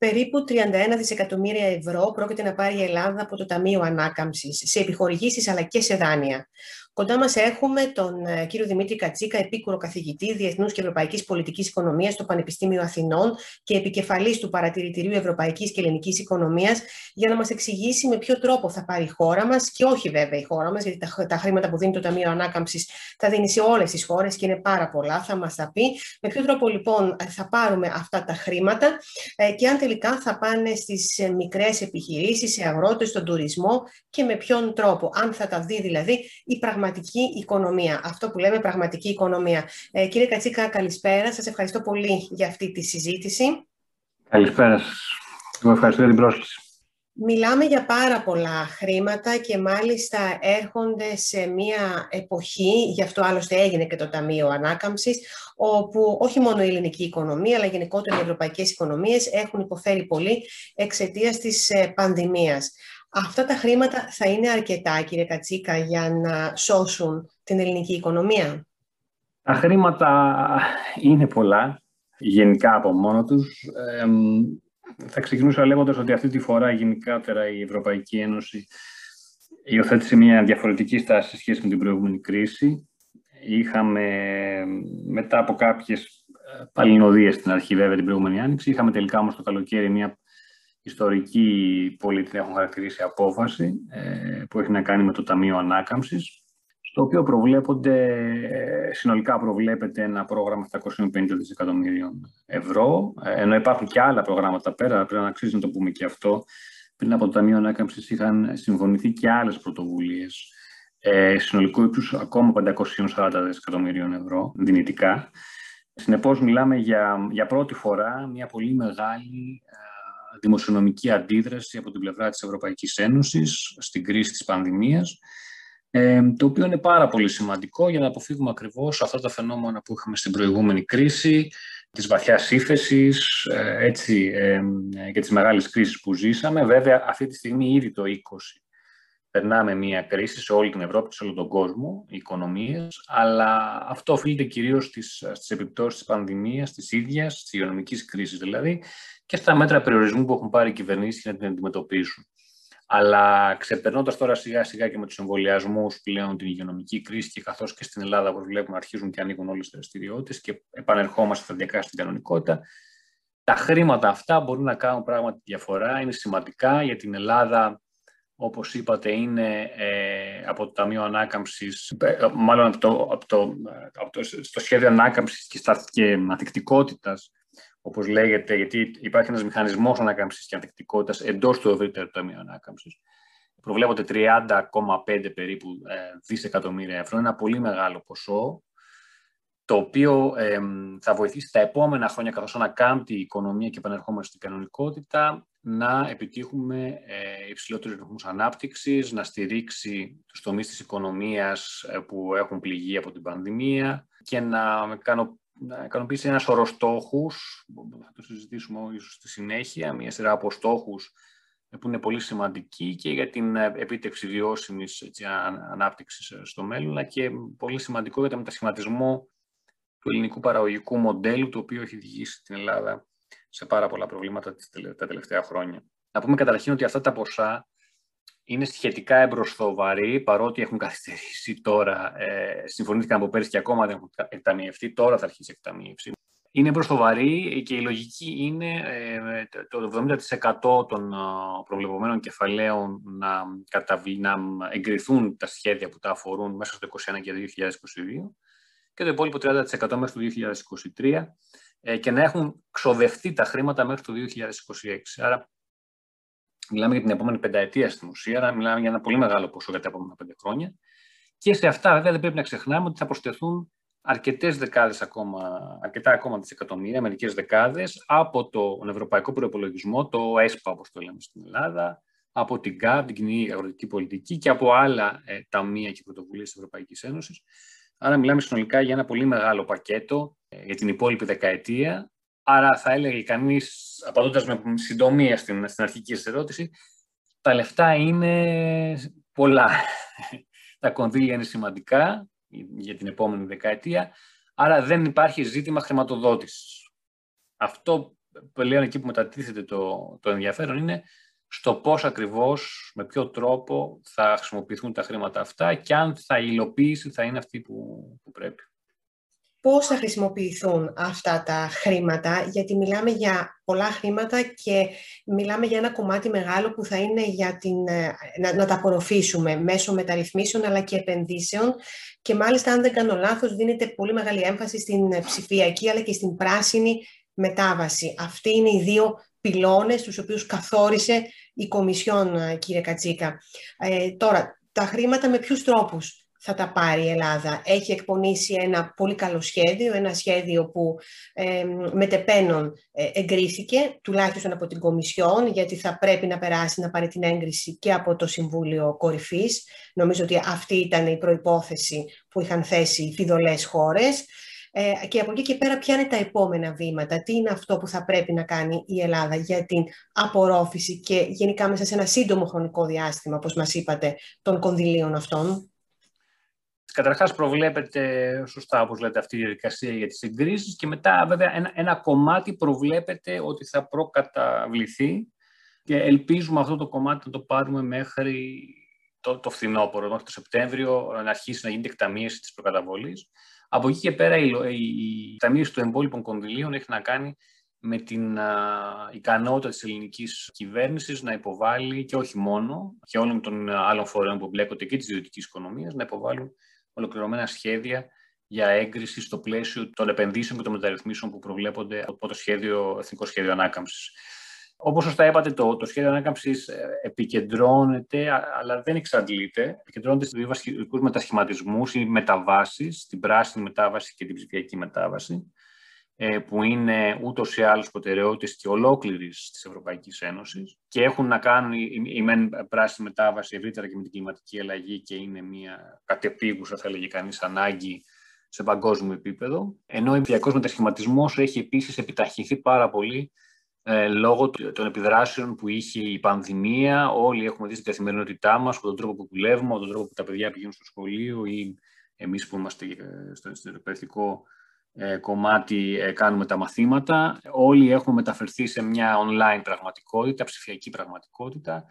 Περίπου 31 δισεκατομμύρια ευρώ πρόκειται να πάρει η Ελλάδα από το Ταμείο Ανάκαμψης σε επιχορηγήσεις αλλά και σε δάνεια. Κοντά μας έχουμε τον ε, κύριο Δημήτρη Κατσίκα, επίκουρο καθηγητή Διεθνούς και Ευρωπαϊκής Πολιτικής Οικονομίας στο Πανεπιστήμιο Αθηνών και επικεφαλής του Παρατηρητηρίου Ευρωπαϊκής και Ελληνικής Οικονομίας, για να μας εξηγήσει με ποιο τρόπο θα πάρει η χώρα μας και όχι βέβαια η χώρα μας, γιατί τα, τα χρήματα που δίνει το Ταμείο Ανάκαμψης θα δίνει σε όλες τις χώρες και είναι πάρα πολλά. Θα μας τα πει. Με ποιο τρόπο λοιπόν θα πάρουμε αυτά τα χρήματα ε, και αν τελικά θα πάνε στις ε, μικρές επιχειρήσεις, σε αγρότες, στον τουρισμό και με ποιον τρόπο. Αν θα τα δει δηλαδή η πραγματική πραγματική οικονομία. Αυτό που λέμε πραγματική οικονομία. Ε, κύριε Κατσίκα, καλησπέρα. Σας ευχαριστώ πολύ για αυτή τη συζήτηση. Καλησπέρα σας. Εγώ ευχαριστώ για την πρόσκληση. Μιλάμε για πάρα πολλά χρήματα και μάλιστα έρχονται σε μια εποχή, γι' αυτό άλλωστε έγινε και το Ταμείο Ανάκαμψης, όπου όχι μόνο η ελληνική οικονομία, αλλά γενικότερα οι ευρωπαϊκές οικονομίες έχουν υποφέρει πολύ εξαιτίας της ε, πανδημίας. Αυτά τα χρήματα θα είναι αρκετά, κύριε Κατσίκα, για να σώσουν την ελληνική οικονομία; Τα χρήματα είναι πολλά, γενικά από μόνο τους. θα ξεκινούσα λέγοντας ότι αυτή τη φορά γενικότερα η Ευρωπαϊκή Ένωση υιοθέτησε μια διαφορετική στάση σε σχέση με την προηγούμενη κρίση. Είχαμε μετά από κάποιες ε, παλινοδίες στην αρχή βέβαια την προηγούμενη άνοιξη, είχαμε τελικά όμως το καλοκαίρι μια ιστορική πολύ την έχουν χαρακτηρίσει απόφαση ε, που έχει να κάνει με το Ταμείο Ανάκαμψης στο οποίο προβλέπονται, ε, συνολικά προβλέπεται ένα πρόγραμμα 750 δισεκατομμύριων ευρώ, ε, ενώ υπάρχουν και άλλα προγράμματα πέρα, πρέπει να αξίζει να το πούμε και αυτό. Πριν από το Ταμείο Ανάκαμψης είχαν συμφωνηθεί και άλλες πρωτοβουλίες ε, συνολικού ύψους ακόμα 540 δισεκατομμύριων ευρώ δυνητικά. Συνεπώς μιλάμε για, για πρώτη φορά μια πολύ μεγάλη δημοσιονομική αντίδραση από την πλευρά της Ευρωπαϊκής Ένωσης στην κρίση της πανδημίας, ε, το οποίο είναι πάρα πολύ σημαντικό για να αποφύγουμε ακριβώς αυτά τα φαινόμενα που είχαμε στην προηγούμενη κρίση, της βαθιάς ύφεσης ε, έτσι, ε, και της μεγάλης κρίσης που ζήσαμε. Βέβαια, αυτή τη στιγμή ήδη το 20 περνάμε μια κρίση σε όλη την Ευρώπη, σε όλο τον κόσμο, οι οικονομίες, αλλά αυτό οφείλεται κυρίως στις, στις επιπτώσεις της πανδημίας, της ίδιας, της υγειονομικής κρίσης δηλαδή, και στα μέτρα περιορισμού που έχουν πάρει οι κυβερνήσεις για να την αντιμετωπίσουν. Αλλά ξεπερνώντας τώρα σιγά σιγά και με τους εμβολιασμούς πλέον την υγειονομική κρίση και καθώς και στην Ελλάδα, όπως βλέπουμε, αρχίζουν και ανοίγουν όλες τις δραστηριότητες και επανερχόμαστε σταδιακά στην κανονικότητα, τα χρήματα αυτά μπορούν να κάνουν πράγματι διαφορά. Είναι σημαντικά για την Ελλάδα, όπως είπατε, είναι ε, από το Ταμείο Ανάκαμψης, ε, μάλλον από το, από το, από το, στο σχέδιο ανάκαμψης και, και ανθεκτικότητας όπως λέγεται, γιατί υπάρχει ένας μηχανισμός ανάκαμψης και ανθεκτικότητας εντός του ευρύτερου ταμείου ανάκαμψης. Προβλέπονται 30,5 περίπου ε, δισεκατομμύρια ευρώ, ένα πολύ μεγάλο ποσό, το οποίο θα βοηθήσει τα επόμενα χρόνια, καθώς ανακάμπτει η οικονομία και επανερχόμαστε στην κανονικότητα, να επιτύχουμε ε, υψηλότερους ρυθμούς ανάπτυξης, να στηρίξει τους τομείς της οικονομίας ε, που έχουν πληγεί από την πανδημία και να κάνω να ικανοποιήσει ένα σωρό στόχους, θα το συζητήσουμε ίσως στη συνέχεια, μια σειρά από στόχους που είναι πολύ σημαντικοί και για την επίτευξη βιώσιμης ανάπτυξης ε, στο μέλλον, αλλά και πολύ σημαντικό για το μετασχηματισμό του ελληνικού παραγωγικού μοντέλου, το οποίο έχει διηγήσει την Ελλάδα σε πάρα πολλά προβλήματα τα τελευταία χρόνια. Να πούμε καταρχήν ότι αυτά τα ποσά είναι σχετικά εμπροσθοβαροί, παρότι έχουν καθυστερήσει τώρα, ε, συμφωνήθηκαν από πέρσι και ακόμα δεν έχουν εκταμιευτεί, τώρα θα αρχίσει η εκταμίευση. Είναι εμπροσθοβαροί και η λογική είναι ε, το 70% των ε, προβλεπωμένων κεφαλαίων να, καταβι, να εγκριθούν τα σχέδια που τα αφορούν μέσα στο 2021 και το 2022 και το υπόλοιπο 30% μέχρι το 2023 ε, και να έχουν ξοδευτεί τα χρήματα μέχρι το 2026. Άρα Μιλάμε για την επόμενη πενταετία στην ουσία, άρα μιλάμε για ένα πολύ μεγάλο ποσό για τα επόμενα πέντε χρόνια. Και σε αυτά, βέβαια, δεν πρέπει να ξεχνάμε ότι θα προσθεθούν αρκετές δεκάδες ακόμα, αρκετά ακόμα δισεκατομμύρια, μερικές δεκάδες, από τον Ευρωπαϊκό Προπολογισμό, το ΕΣΠΑ, όπως το λέμε στην Ελλάδα, από την ΚΑΠ, την Κοινή Αγροτική Πολιτική και από άλλα ε, ταμεία και πρωτοβουλίες της Ευρωπαϊκής Ένωσης. Άρα, μιλάμε συνολικά για ένα πολύ μεγάλο πακέτο ε, για την υπόλοιπη δεκαετία, Άρα θα έλεγε κανείς, απαντώντας με συντομία στην, στην αρχική ερώτηση, τα λεφτά είναι πολλά. τα κονδύλια είναι σημαντικά για την επόμενη δεκαετία, άρα δεν υπάρχει ζήτημα χρηματοδότησης. Αυτό πλέον εκεί που μετατίθεται το, το ενδιαφέρον είναι στο πώς ακριβώς, με ποιο τρόπο θα χρησιμοποιηθούν τα χρήματα αυτά και αν θα η υλοποίηση θα είναι αυτή που, που πρέπει. Πώς θα χρησιμοποιηθούν αυτά τα χρήματα, γιατί μιλάμε για πολλά χρήματα και μιλάμε για ένα κομμάτι μεγάλο που θα είναι για την, ε, να, να τα απορροφήσουμε μέσω μεταρρυθμίσεων αλλά και επενδύσεων και μάλιστα αν δεν κάνω λάθος δίνεται πολύ μεγάλη έμφαση στην ψηφιακή αλλά και στην πράσινη μετάβαση. Αυτοί είναι οι δύο πυλώνες τους οποίους καθόρισε η Κομισιόν, ε, κύριε Κατσίκα. Ε, τώρα, τα χρήματα με ποιους τρόπους θα τα πάρει η Ελλάδα; Έχει εκπονήσει ένα πολύ καλό σχέδιο, ένα σχέδιο που ε, μετεπένων ε, εγκρίθηκε, τουλάχιστον από την Κομισιόν, γιατί θα πρέπει να περάσει να πάρει την έγκριση και από το Συμβούλιο Κορυφής. Νομίζω ότι αυτή ήταν η προϋπόθεση που είχαν θέσει οι φιδωλές χώρες. Ε, και από εκεί και πέρα ποια είναι τα επόμενα βήματα, τι είναι αυτό που θα πρέπει να κάνει η Ελλάδα για την απορρόφηση και γενικά μέσα σε ένα σύντομο χρονικό διάστημα, όπως μας είπατε, των κονδυλίων αυτών; Καταρχάς, προβλέπεται σωστά, όπως λέτε, αυτή η διαδικασία για τις εγκρίσει και μετά, βέβαια, ένα, ένα κομμάτι προβλέπεται ότι θα προκαταβληθεί και ελπίζουμε αυτό το κομμάτι να το πάρουμε μέχρι το, το φθινόπωρο, μέχρι το Σεπτέμβριο, να αρχίσει να γίνεται εκταμίεση της προκαταβολής. Από εκεί και πέρα η, η ταμείωση των εμπόλοιπων κονδυλίων έχει να κάνει με την ικανότητα της ελληνικής κυβέρνησης να υποβάλει και όχι μόνο και όλων των άλλων φορέων που μπλέκονται και της ιδιωτικής οικονομίας να υποβάλουν ολοκληρωμένα σχέδια για έγκριση στο πλαίσιο των επενδύσεων και των μεταρρυθμίσεων που προβλέπονται από το σχέδιο, Εθνικό Σχέδιο Ανάκαμψης. Όπως σωστά είπατε, το, το σχέδιο ανάκαμψης ε, επικεντρώνεται, αλλά δεν εξαντλείται. Επικεντρώνεται σε δύο βασικούς μετασχηματισμούς ή μεταβάσει, την πράσινη μετάβαση και την ψηφιακή μετάβαση, ε, που είναι ούτως ή άλλως προτεραιότητες και ολόκληρης της Ευρωπαϊκής Ένωσης και έχουν να κάνουν η, μεν πράσινη μετάβαση ευρύτερα και με την κλιματική αλλαγή και είναι μια κατεπίγουσα, θα έλεγε κανείς, ανάγκη σε παγκόσμιο επίπεδο. Ενώ ο ψηφιακός μετασχηματισμός έχει επίσης επιταχυνθεί πάρα πολύ ε, λόγω των επιδράσεων που είχε η πανδημία. Όλοι έχουμε δει στην καθημερινότητά μας, με τον τρόπο που δουλεύουμε, με τον τρόπο που τα παιδιά πηγαίνουν στο σχολείο ή εμείς που είμαστε ε, στο εκπαιδευτικό ε, κομμάτι κάνουμε τα μαθήματα. Όλοι έχουμε μεταφερθεί σε μια online πραγματικότητα, ψηφιακή πραγματικότητα.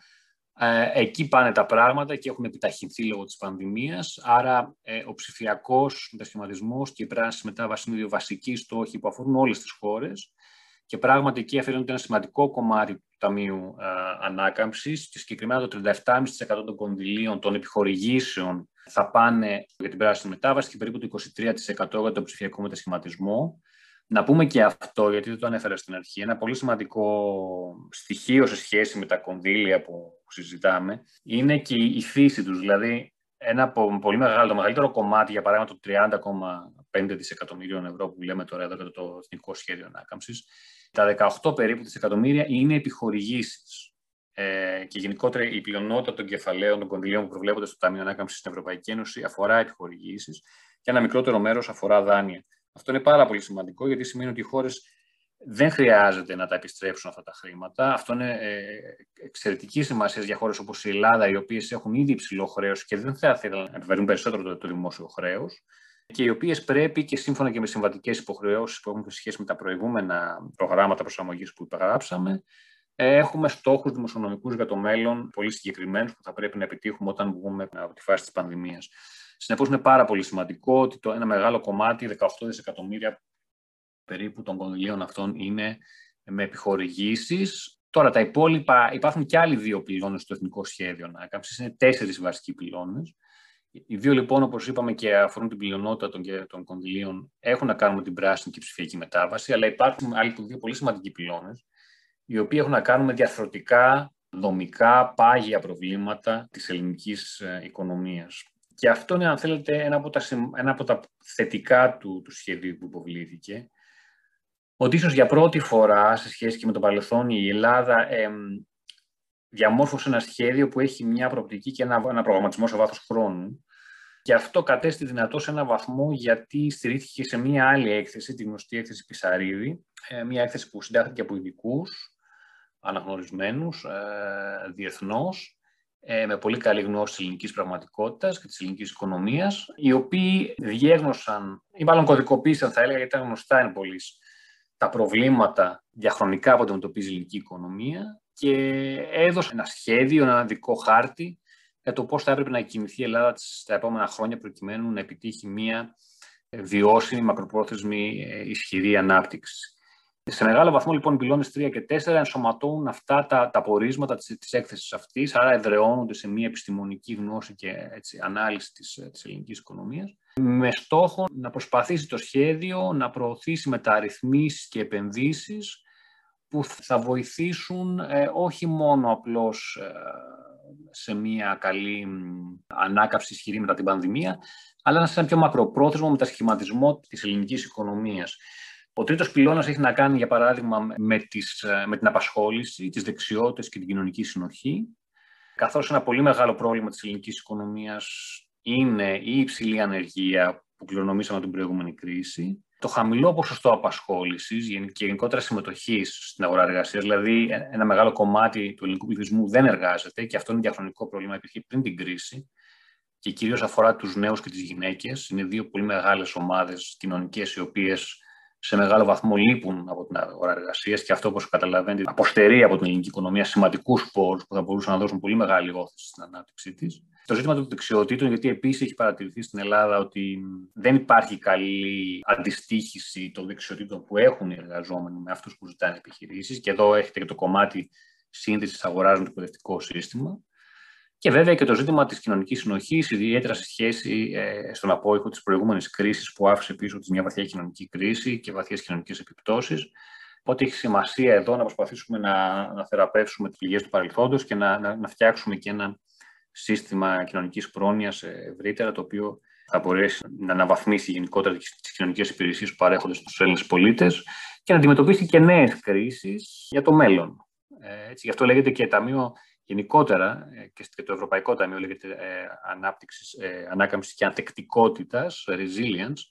Εκεί πάνε τα πράγματα και έχουν επιταχυνθεί λόγω της πανδημίας. Άρα ο ψηφιακός μετασχηματισμός και η πράσινη μετάβαση είναι δύο βασικοί στόχοι που αφορούν όλες τις χώρες και πράγματι εκεί αφαιρούνται ένα σημαντικό κομμάτι του Ταμείου ε, Ανάκαμψης και συγκεκριμένα το 37,5% των κονδυλίων των επιχορηγήσεων θα πάνε για την πράσινη μετάβαση και περίπου το 23% για τον ψηφιακό μετασχηματισμό. Να πούμε και αυτό, γιατί δεν το ανέφερα στην αρχή, ένα πολύ σημαντικό στοιχείο σε σχέση με τα κονδύλια που συζητάμε είναι και η φύση τους. Δηλαδή, ένα πολύ μεγάλο, το μεγαλύτερο κομμάτι, για παράδειγμα το 30,5 δισεκατομμυρίων ευρώ που λέμε τώρα εδώ για το Εθνικό Σχέδιο Ανάκαμψης, τα 18 περίπου δισεκατομμύρια είναι επιχορηγήσεις. Ε, και γενικότερα η πλειονότητα των κεφαλαίων, των κονδυλίων που προβλέπονται στο Ταμείο Ανάκαμψης στην Ευρωπαϊκή Ένωση αφορά επιχορηγήσεις και ένα μικρότερο μέρος αφορά δάνεια. Αυτό είναι πάρα πολύ σημαντικό γιατί σημαίνει ότι οι χώρες δεν χρειάζεται να τα επιστρέψουν αυτά τα χρήματα. Αυτό είναι ε, εξαιρετική σημασία για χώρες όπως η Ελλάδα, οι οποίες έχουν ήδη υψηλό χρέος και δεν θα ήθελαν να επιβαρύνουν περισσότερο το, το δημόσιο χρέος και οι οποίες πρέπει και σύμφωνα και με συμβατικές υποχρεώσεις που έχουν σχέση με τα προηγούμενα προγράμματα προσαρμογής που υπεγράψαμε, έχουμε στόχους δημοσιονομικούς για το μέλλον πολύ συγκεκριμένους που θα πρέπει να επιτύχουμε όταν βγούμε από τη φάση της πανδημίας. Συνεπώς, είναι πάρα πολύ σημαντικό ότι το ένα μεγάλο κομμάτι, 18 δισεκατομμύρια περίπου των κονδυλίων αυτών, είναι με επιχορηγήσεις. Τώρα, τα υπόλοιπα, υπάρχουν και άλλοι δύο πυλώνες στο Εθνικό Σχέδιο Ανάκαμψης. Είναι τέσσερις βασικοί πυλώνες. Οι δύο λοιπόν, όπως είπαμε και αφορούν την πλειονότητα των, των κονδυλίων, έχουν να κάνουν με την πράσινη και ψηφιακή μετάβαση, αλλά υπάρχουν άλλοι δύο πολύ σημαντικοί πυλώνες, οι οποίοι έχουν να κάνουν με διαρθρωτικά, δομικά, πάγια προβλήματα της ελληνικής ε, οικονομίας. Και αυτό είναι, αν θέλετε, ένα από τα, ένα από τα θετικά του, του σχεδίου που υποβλήθηκε, ότι ίσως για πρώτη φορά, σε σχέση και με το παρελθόν, η Ελλάδα διαμόρφωσε ένα σχέδιο που έχει μια προοπτική και ένα, ένα προγραμματισμό σε βάθος χρόνου. Και αυτό κατέστη δυνατός σε ένα βαθμό γιατί στηρίχθηκε σε μια άλλη έκθεση, τη γνωστή έκθεση Πισαρίδη, ε, μια έκθεση που συντάχθηκε από ειδικούς, αναγνωρισμένους ε, διεθνώς, ε, με πολύ καλή γνώση της ελληνικής πραγματικότητας και της ελληνικής οικονομίας, οι οποίοι διέγνωσαν, ή μάλλον κωδικοποίησαν, θα έλεγα, γιατί ήταν γνωστά είναι πολύ τα προβλήματα διαχρονικά που αντιμετωπίζει η ελληνική οικονομία και έδωσε ένα σχέδιο, ένα δικό χάρτη για το πώς θα έπρεπε να κινηθεί η Ελλάδα στα επόμενα χρόνια προκειμένου να επιτύχει μια βιώσιμη, μακροπρόθεσμη, ε, ισχυρή ανάπτυξη. Σε μεγάλο βαθμό, λοιπόν, οι πυλώνες 3 και 4 ενσωματώνουν αυτά τα, τα πορίσματα της έκθεσης αυτής, άρα εδραιώνονται σε μια επιστημονική γνώση και έτσι, ανάλυση της της ελληνικής οικονομίας, με στόχο να προσπαθήσει το σχέδιο να προωθήσει μεταρρυθμίσεις και επενδύσεις που θα βοηθήσουν ε, όχι μόνο απλώς ε, σε μια καλή ανάκαψη ισχυρή μετά την πανδημία, αλλά σε ένα πιο μακροπρόθεσμο μετασχηματισμό της ελληνικής οικονομίας. Ο τρίτος πυλώνας έχει να κάνει, για παράδειγμα, με, τις, με την απασχόληση, τις δεξιότητες και την κοινωνική συνοχή. Καθώς ένα πολύ μεγάλο πρόβλημα της ελληνικής οικονομίας είναι η υψηλή ανεργία που κληρονομήσαμε την προηγούμενη κρίση, το χαμηλό ποσοστό απασχόλησης και γενικότερα συμμετοχής στην αγορά εργασίας. Δηλαδή, ένα μεγάλο κομμάτι του ελληνικού πληθυσμού δεν εργάζεται και αυτό είναι διαχρονικό πρόβλημα, υπήρχε πριν την κρίση και κυρίως αφορά τους νέους και τις γυναίκες. Είναι δύο πολύ μεγάλες ομάδες κοινωνικές οι οποίες σε μεγάλο βαθμό λείπουν από την αγορά εργασίας και αυτό, όπως καταλαβαίνετε, αποστερεί από την ελληνική οικονομία σημαντικούς πόρους που θα μπορούσαν να δώσουν πολύ μεγάλη όθηση στην ανάπτυξή της. Το ζήτημα των δεξιοτήτων, γιατί επίσης έχει παρατηρηθεί στην Ελλάδα ότι δεν υπάρχει καλή αντιστοίχηση των δεξιοτήτων που έχουν οι εργαζόμενοι με αυτούς που ζητάνε επιχειρήσεις. Και εδώ έχετε και το κομμάτι σύνδεσης αγορά με το εκπαιδευτικό σύστημα. Και βέβαια και το ζήτημα της κοινωνικής συνοχής, ιδιαίτερα σε σχέση ε, στον απόϊχο της προηγούμενης κρίσης που άφησε πίσω της μια βαθιά κοινωνική κρίση και βαθιές κοινωνικές επιπτώσεις. Οπότε έχει σημασία εδώ να προσπαθήσουμε να, να θεραπεύσουμε τις πηγέ του παρελθόντος και να, να, να φτιάξουμε και ένα σύστημα κοινωνικής πρόνοιας ευρύτερα, το οποίο θα μπορέσει να αναβαθμίσει γενικότερα τις κοινωνικές υπηρεσίες που παρέχονται στους Έλληνες πολίτες και να αντιμετωπίσει και νέες κρίσεις για το μέλλον. Ε, έτσι, γι' αυτό λέγεται και Ταμείο γενικότερα ε, και το Ευρωπαϊκό Ταμείο λέγεται ε, ανάπτυξης, ε, ανάκαμψης και ανθεκτικότητας, resilience,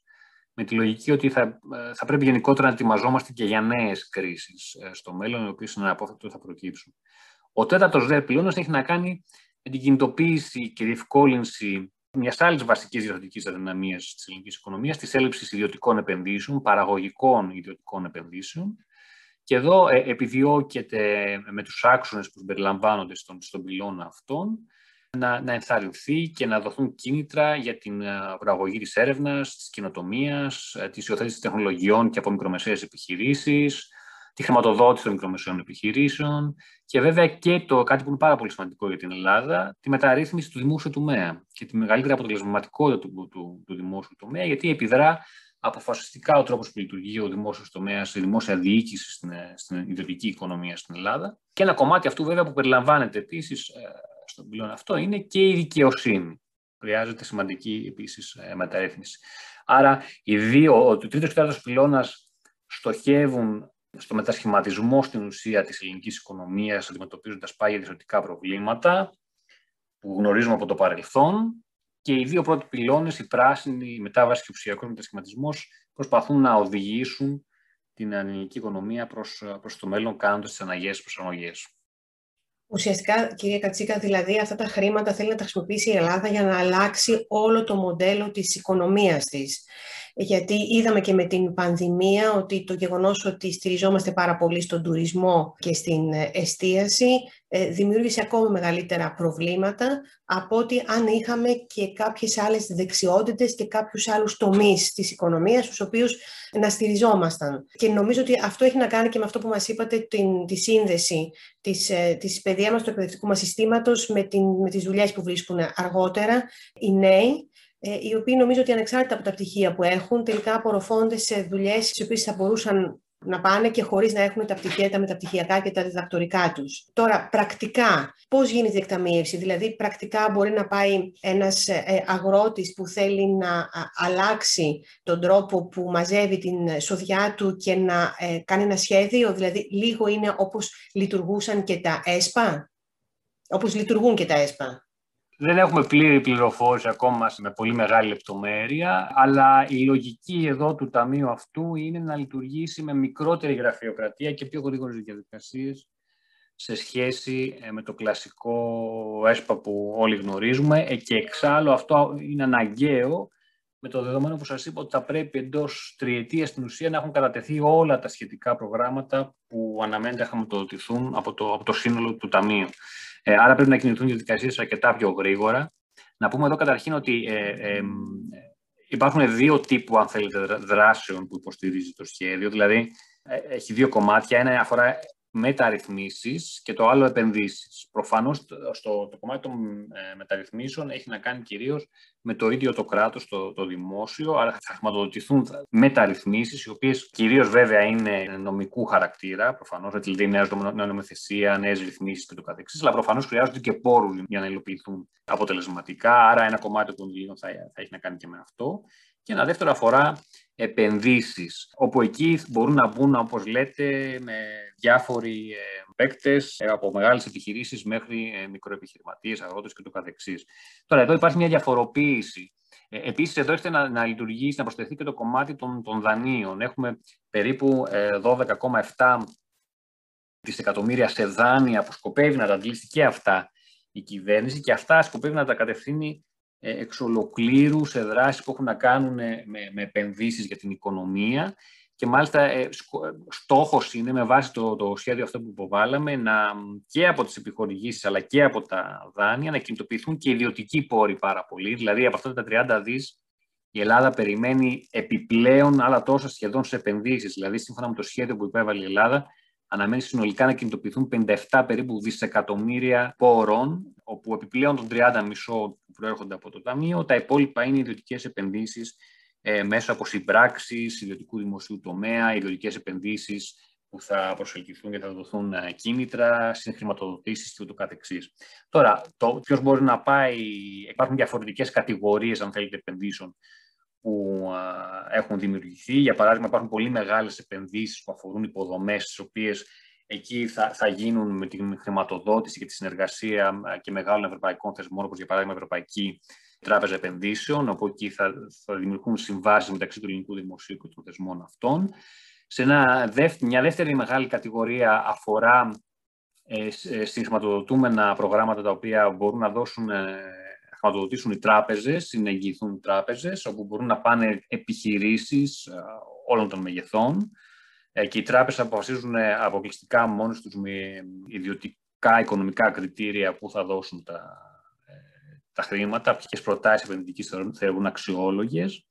με τη λογική ότι θα, θα πρέπει γενικότερα να ετοιμαζόμαστε και για νέες κρίσεις στο μέλλον, οι οποίες είναι αναπόφευκτο θα προκύψουν. Ο τέταρτος δε πυλώνας έχει να κάνει με την κινητοποίηση και διευκόλυνση μιας άλλης βασικής διαδοτική αδυναμίας της ελληνικής οικονομίας, της έλλειψης ιδιωτικών επενδύσεων, παραγωγικών ιδιωτικών επενδύσεων, και εδώ ε, επιδιώκεται με τους άξονες που περιλαμβάνονται στον, στον πυλώνα αυτόν να, να ενθαρρυνθεί και να δοθούν κίνητρα για την ε, προαγωγή της έρευνας, της κοινοτομίας, ε, της υιοθέτησης τεχνολογιών και από μικρομεσαίες επιχειρήσεις, τη χρηματοδότηση των μικρομεσαίων επιχειρήσεων και βέβαια και το κάτι που είναι πάρα πολύ σημαντικό για την Ελλάδα, τη μεταρρύθμιση του δημόσιου τομέα και τη μεγαλύτερη αποτελεσματικότητα του, του, του δημόσιου τομέα, γιατί επιδρά αποφασιστικά ο τρόπος που λειτουργεί ο δημόσιος τομέας, η δημόσια διοίκηση στην, στην ιδιωτική οικονομία στην Ελλάδα. Και ένα κομμάτι αυτού, βέβαια, που περιλαμβάνεται επίσης ε, στον πυλώνα αυτό είναι και η δικαιοσύνη. Χρειάζεται σημαντική επίσης ε, μεταρρύθμιση. Άρα, οι δύο, ο τρίτος και τέταρτο πυλώνας στοχεύουν στο μετασχηματισμό στην ουσία της ελληνικής οικονομίας, αντιμετωπίζοντας πάγια διευθυντικά προβλήματα που γνωρίζουμε από το παρελθόν και οι δύο πρώτοι πυλώνες, η πράσινη, η μετάβαση και ο ουσιακός μετασχηματισμός, προσπαθούν να οδηγήσουν την ελληνική οικονομία προς, προς το μέλλον, κάνοντας τις αναγκαίες προσαρμογές. Ουσιαστικά, κυρία Κατσίκα, δηλαδή αυτά τα χρήματα θέλει να τα χρησιμοποιήσει η Ελλάδα για να αλλάξει όλο το μοντέλο της οικονομίας της γιατί είδαμε και με την πανδημία ότι το γεγονός ότι στηριζόμαστε πάρα πολύ στον τουρισμό και στην ε, εστίαση ε, δημιούργησε ακόμα μεγαλύτερα προβλήματα από ότι αν είχαμε και κάποιες άλλες δεξιότητες και κάποιους άλλους τομείς της οικονομίας στους οποίους να στηριζόμασταν. Και νομίζω ότι αυτό έχει να κάνει και με αυτό που μας είπατε, την, τη σύνδεση της, ε, της παιδείας μας, του εκπαιδευτικού μας συστήματος με, την, με τις δουλειές που βρίσκουν αργότερα οι νέοι ε, οι οποίοι νομίζω ότι ανεξάρτητα από τα πτυχία που έχουν, τελικά απορροφώνται σε δουλειές στις οποίες θα μπορούσαν να πάνε και χωρίς να έχουν τα πτυχία, τα μεταπτυχιακά και τα διδακτορικά τους. Τώρα, πρακτικά, πώς γίνεται η εκταμείευση, δηλαδή πρακτικά μπορεί να πάει ένας ε, αγρότης που θέλει να αλλάξει τον τρόπο που μαζεύει την σοδιά του και να ε, κάνει ένα σχέδιο, δηλαδή λίγο είναι όπως λειτουργούσαν και τα ΕΣΠΑ, όπως λειτουργούν και τα ΕΣΠΑ. Δεν έχουμε πλήρη πληροφόρηση ακόμα με πολύ μεγάλη λεπτομέρεια, αλλά η λογική εδώ του ταμείου αυτού είναι να λειτουργήσει με μικρότερη γραφειοκρατία και πιο γρήγορες διαδικασίες σε σχέση ε, με το κλασικό ΕΣΠΑ που όλοι γνωρίζουμε ε, και εξάλλου αυτό είναι αναγκαίο με το δεδομένο που σας είπα ότι θα πρέπει εντός τριετίας στην ουσία να έχουν κατατεθεί όλα τα σχετικά προγράμματα που αναμένεται να χρηματοδοτηθούν από το, από το σύνολο του Ταμείου. Ε, άρα πρέπει να κινηθούν οι διαδικασίες αρκετά πιο γρήγορα. Να πούμε εδώ καταρχήν ότι ε, ε, υπάρχουν δύο τύπου, αν θέλετε, δράσεων που υποστηρίζει το σχέδιο. Δηλαδή, ε, έχει δύο κομμάτια. Ένα αφορά μεταρρυθμίσεις και το άλλο επενδύσεις. Προφανώς στο, το κομμάτι των ε, μεταρρυθμίσεων έχει να κάνει κυρίως με το ίδιο το κράτος, το, το δημόσιο, αλλά θα χρηματοδοτηθούν μεταρρυθμίσεις, οι οποίες κυρίως βέβαια είναι νομικού χαρακτήρα, προφανώς, δηλαδή νέα νομοθεσία, νέες ρυθμίσεις και το καθεξής, αλλά προφανώς χρειάζονται και πόρους για να υλοποιηθούν αποτελεσματικά, άρα ένα κομμάτι των κονδυλίων θα, θα έχει να κάνει και με αυτό. Και ένα δεύτερο αφορά επενδύσεις, όπου εκεί μπορούν να μπουν, όπως λέτε, με διάφοροι ε, παίκτες, ε, από μεγάλες επιχειρήσεις μέχρι ε, μικροεπιχειρηματίες, αγρότες και το καθεξής. Τώρα, εδώ υπάρχει μια διαφοροποίηση. Επίσης, εδώ έχετε να, να λειτουργήσει, να προσθεθεί και το κομμάτι των, των δανείων. Έχουμε περίπου 12,7 δισεκατομμύρια σε δάνεια που σκοπεύει να τα αντλήσει και αυτά η κυβέρνηση και αυτά σκοπεύει να τα κατευθύνει ε, εξ ολοκλήρου σε δράσεις που έχουν να κάνουν με, με επενδύσεις για την οικονομία και μάλιστα ε, στόχος είναι με βάση το, το σχέδιο αυτό που υποβάλαμε να, και από τις επιχορηγήσεις αλλά και από τα δάνεια να κινητοποιηθούν και ιδιωτικοί πόροι πάρα πολύ. Δηλαδή από αυτά τα 30 δις η Ελλάδα περιμένει επιπλέον άλλα τόσα σχεδόν σε επενδύσεις. Δηλαδή σύμφωνα με το σχέδιο που υπέβαλε η Ελλάδα αναμένει συνολικά να κινητοποιηθούν 57 περίπου δισεκατομμύρια πόρων, όπου επιπλέον των 30 μισό που προέρχονται από το Ταμείο, τα υπόλοιπα είναι ιδιωτικές επενδύσεις ε, μέσω από συμπράξει ιδιωτικού δημοσίου τομέα, ιδιωτικές επενδύσεις που θα προσελκυθούν και θα δοθούν ε, κίνητρα, συγχρηματοδοτήσεις και ούτω καθεξής. Τώρα, το ποιος μπορεί να πάει, υπάρχουν διαφορετικές κατηγορίες, αν θέλετε, επενδύσεων που έχουν δημιουργηθεί. Για παράδειγμα, υπάρχουν πολύ μεγάλες επενδύσεις που αφορούν υποδομές, τις οποίες εκεί θα, θα γίνουν με την χρηματοδότηση και τη συνεργασία και μεγάλων ευρωπαϊκών θεσμών, όπως για παράδειγμα Ευρωπαϊκή Τράπεζα Επενδύσεων, όπου εκεί θα, θα δημιουργούν συμβάσεις μεταξύ του ελληνικού δημοσίου και των θεσμών αυτών. Σε ένα, μια δεύτερη μεγάλη κατηγορία αφορά ε, συγχρηματοδοτούμενα προγράμματα τα οποία μπορούν να δώσουν ε, χρηματοδοτήσουν οι τράπεζες, συνεγγυηθούν οι τράπεζες, όπου μπορούν να πάνε επιχειρήσεις ε, όλων των μεγεθών ε, και οι τράπεζες αποφασίζουν ε, αποκλειστικά μόνοι τους με ιδιωτικά οικονομικά κριτήρια που θα δώσουν τα, τα χρήματα, ποιες προτάσεις επενδυτικής θεωρούν αξιόλογες.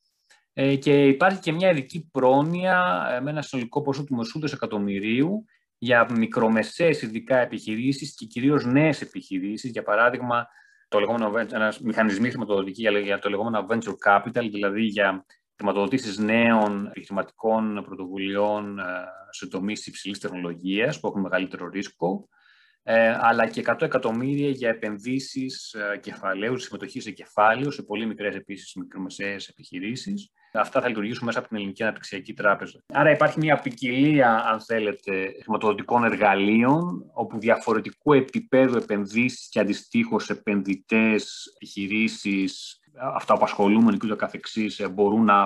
Και υπάρχει και μια ειδική πρόνοια με ένα συνολικό ποσό του μεσού εκατομμυρίου για μικρομεσαίες ειδικά επιχειρήσεις και κυρίως νέες επιχειρήσεις, για παράδειγμα το λεγόμενο, ένας μηχανισμοί χρηματοδοτικοί για το λεγόμενο venture capital, δηλαδή για χρηματοδοτήσεις νέων επιχειρηματικών πρωτοβουλειών ε, σε τομείς υψηλής τεχνολογίας που έχουν μεγαλύτερο ρίσκο, ε, αλλά και 100 εκατομμύρια για επενδύσεις ε, κεφαλαίου, συμμετοχή σε κεφάλαιο, σε πολύ μικρές επίσης μικρομεσαίες επιχειρήσεις. Αυτά θα λειτουργήσουν μέσα από την Ελληνική Αναπτυξιακή Τράπεζα. Άρα υπάρχει μια ποικιλία, αν θέλετε, χρηματοδοτικών εργαλείων, όπου διαφορετικού επίπεδου επενδύσεις και αντιστοίχως επενδυτές, επιχειρήσεις, αυτά που ασχολούμενοι και ούτω καθεξής μπορούν να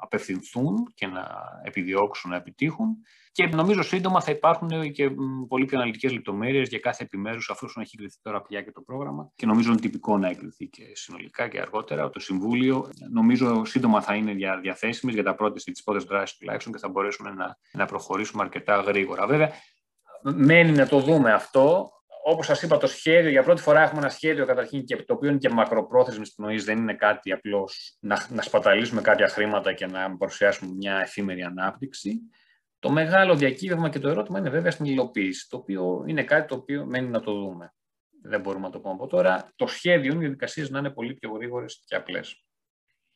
απευθυνθούν και να επιδιώξουν να επιτύχουν. Και νομίζω σύντομα θα υπάρχουν και πολύ πιο αναλυτικές λεπτομέρειες για κάθε επιμέρους, αφού έχει εγκριθεί τώρα πια και το πρόγραμμα. Και νομίζω είναι τυπικό να εγκριθεί και συνολικά και αργότερα. Το Συμβούλιο νομίζω σύντομα θα είναι διαθέσιμες για τα πρώτε ή τι πρώτες δράσεις τουλάχιστον και θα μπορέσουμε να, να προχωρήσουμε αρκετά γρήγορα. Βέβαια, μένει να το δούμε αυτό όπως σας είπα, το σχέδιο, για πρώτη φορά έχουμε ένα σχέδιο καταρχήν και το οποίο είναι και μακροπρόθεσμης πνοής, δεν είναι κάτι απλώς να, να σπαταλήσουμε κάποια χρήματα και να παρουσιάσουμε μια εφήμερη ανάπτυξη. Το μεγάλο διακύβευμα και το ερώτημα είναι βέβαια στην υλοποίηση, το οποίο είναι κάτι το οποίο μένει να το δούμε. Δεν μπορούμε να το πούμε από τώρα. Το σχέδιο είναι οι διαδικασίες να είναι πολύ πιο γρήγορες και απλές.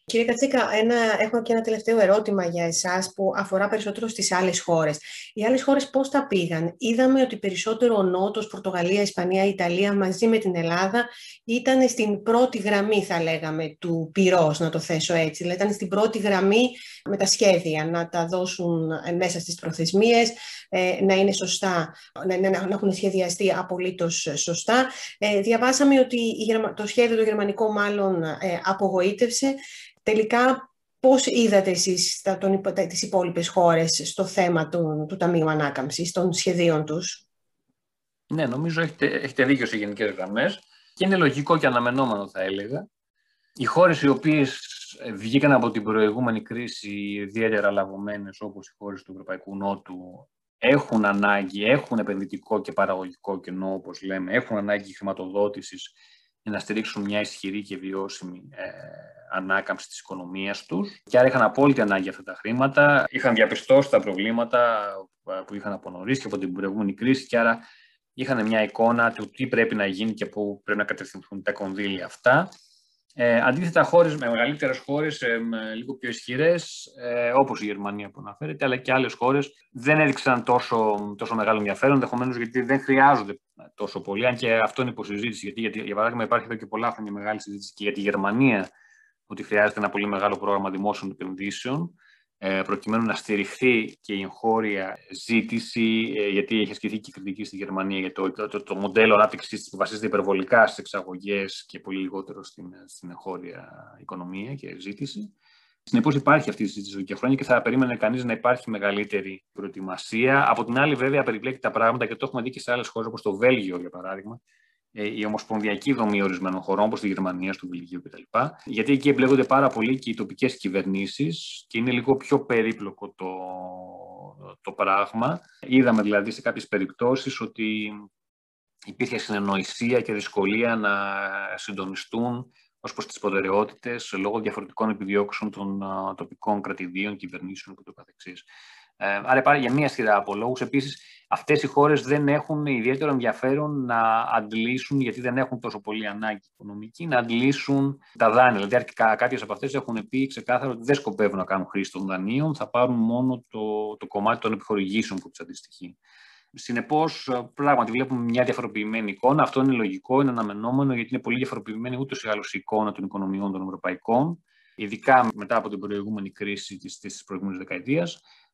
Κύριε Κατσίκα, ένα, έχω και ένα τελευταίο ερώτημα για εσάς που αφορά περισσότερο στις άλλες χώρες. Οι άλλες χώρες πώς τα πήγαν; Είδαμε ότι περισσότερο ο Νότος, Πορτογαλία, Ισπανία, Ιταλία μαζί με την Ελλάδα ήταν στην πρώτη γραμμή θα λέγαμε του πυρός, να το θέσω έτσι. Δηλαδή ήταν στην πρώτη γραμμή με τα σχέδια να τα δώσουν μέσα στις προθεσμίες, ε, να είναι σωστά, να, να έχουν σχεδιαστεί απολύτως σωστά. Ε, διαβάσαμε ότι το σχέδιο το γερμανικό μάλλον ε, απογοήτευσε Τελικά, πώς είδατε εσείς τα, τον, τις υπόλοιπες χώρες στο θέμα του, του Ταμείου Ανάκαμψης, των σχεδίων τους; Ναι, νομίζω έχετε, έχετε δίκιο σε γενικές γραμμές και είναι λογικό και αναμενόμενο θα έλεγα. Οι χώρες οι οποίες ε, βγήκαν από την προηγούμενη κρίση ιδιαίτερα λαβωμένες όπως οι χώρες του Ευρωπαϊκού Νότου έχουν ανάγκη, έχουν επενδυτικό και παραγωγικό κενό όπως λέμε, έχουν ανάγκη χρηματοδότησης για να στηρίξουν μια ισχυρή και βιώσιμη ε, ανάκαμψη της οικονομίας τους. Και άρα είχαν απόλυτη ανάγκη αυτά τα χρήματα, είχαν διαπιστώσει τα προβλήματα ε, που είχαν από νωρίς και από την προηγούμενη κρίση και άρα είχαν μια εικόνα του τι πρέπει να γίνει και πού πρέπει να κατευθυνθούν τα κονδύλια αυτά. Ε, αντίθετα, χώρες με μεγαλύτερες χώρες, ε, λίγο πιο ισχυρές, ε, όπως η Γερμανία που αναφέρεται, αλλά και άλλες χώρες, δεν έδειξαν τόσο, τόσο μεγάλο ενδιαφέρον, ενδεχομένως γιατί δεν χρειάζονται τόσο πολύ, αν και αυτό είναι υποσυζήτηση. Γιατί, γιατί, για παράδειγμα, υπάρχει εδώ και πολλά χρόνια μεγάλη συζήτηση και για τη Γερμανία ότι χρειάζεται ένα πολύ μεγάλο πρόγραμμα δημόσιων επενδύσεων ε, προκειμένου να στηριχθεί και η εγχώρια ζήτηση, ε, γιατί έχει ασκηθεί και κριτική στη Γερμανία για το, το, το, μοντέλο ανάπτυξης που βασίζεται υπερβολικά στις εξαγωγές και πολύ λιγότερο στην, στην εγχώρια οικονομία και ζήτηση. Συνεπώς υπάρχει αυτή η συζήτηση εδώ και χρόνια και θα περίμενε κανείς να υπάρχει μεγαλύτερη προετοιμασία. Από την άλλη, βέβαια, περιπλέκει τα πράγματα και το έχουμε δει και σε άλλες χώρες όπως το Βέλγιο, για παράδειγμα, ε, η ομοσπονδιακή δομή ορισμένων χωρών, όπως τη Γερμανία, του Βελγίου κτλ. Γιατί εκεί εμπλέκονται πάρα πολύ και οι τοπικές κυβερνήσεις και είναι λίγο πιο περίπλοκο το, το πράγμα. Είδαμε δηλαδή σε κάποιες περιπτώσεις ότι υπήρχε συνεννοησία και δυσκολία να συντονιστούν ως προς τις προτεραιότητες λόγω διαφορετικών επιδιώξεων των τοπικών κρατηδίων, κυβερνήσεων κ.ο.κ. Ε, άρα υπάρχει για μία σειρά από λόγους. Επίσης, αυτές οι χώρες δεν έχουν ιδιαίτερο ενδιαφέρον να αντλήσουν, γιατί δεν έχουν τόσο πολύ ανάγκη οικονομική, να αντλήσουν τα δάνεια. Δηλαδή, κάποιες από αυτές έχουν πει ξεκάθαρα ότι δεν σκοπεύουν να κάνουν χρήση των δανείων, θα πάρουν μόνο το, το κομμάτι των επιχορηγήσεων που τους αντιστοιχεί. Συνεπώ, πράγματι, βλέπουμε μια διαφοροποιημένη εικόνα. Αυτό είναι λογικό, είναι αναμενόμενο, γιατί είναι πολύ διαφοροποιημένη ούτω ή άλλω η εικόνα των οικονομιών των ευρωπαϊκών, ειδικά μετά από την προηγούμενη κρίση τη προηγούμενη δεκαετία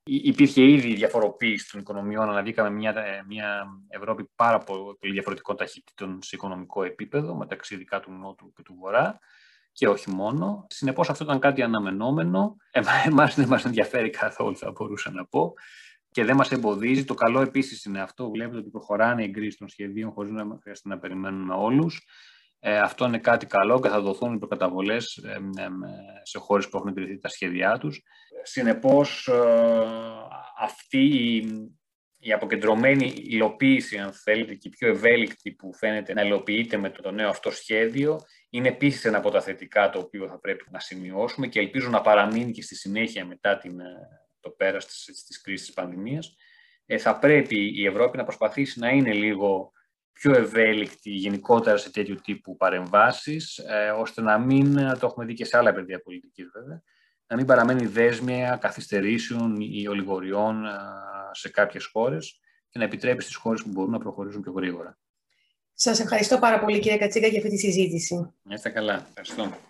υπήρχε ήδη διαφοροποίηση των οικονομιών, αναδείκαμε μια, ε, μια Ευρώπη πάρα πολύ διαφορετικών ταχύτητων σε οικονομικό επίπεδο, μεταξύ ειδικά του Νότου και του Βορρά και όχι μόνο. Συνεπώς αυτό ήταν κάτι αναμενόμενο. Εμάς δεν μας ενδιαφέρει καθόλου, θα μπορούσα να πω. Και δεν μας εμποδίζει. Το καλό επίσης είναι αυτό. Βλέπετε ότι προχωράνε οι εγκρίσεις των σχεδίων χωρίς να χρειάζεται να περιμένουμε όλους. Ε, αυτό είναι κάτι καλό και θα δοθούν οι προκαταβολές ε, ε, σε χώρες που έχουν εγκριθεί τα σχέδιά τους. Συνεπώς, αυτή η, αποκεντρωμένη υλοποίηση, αν θέλετε, και η πιο ευέλικτη που φαίνεται να υλοποιείται με το, νέο αυτό σχέδιο, είναι επίσης ένα από τα θετικά το οποίο θα πρέπει να σημειώσουμε και ελπίζω να παραμείνει και στη συνέχεια μετά την, το πέρας της, της κρίσης της πανδημίας. θα πρέπει η Ευρώπη να προσπαθήσει να είναι λίγο πιο ευέλικτη γενικότερα σε τέτοιου τύπου παρεμβάσεις, ε, ώστε να μην, το έχουμε δει και σε άλλα παιδιά πολιτικής βέβαια, να μην παραμένει δέσμια καθυστερήσεων ή ολιγοριών ε, σε κάποιες χώρες και να επιτρέπει στις χώρες που μπορούν να προχωρήσουν πιο γρήγορα. Σας ευχαριστώ πάρα πολύ κύριε Κατσίκα για αυτή τη συζήτηση. Είστε καλά. Ευχαριστώ.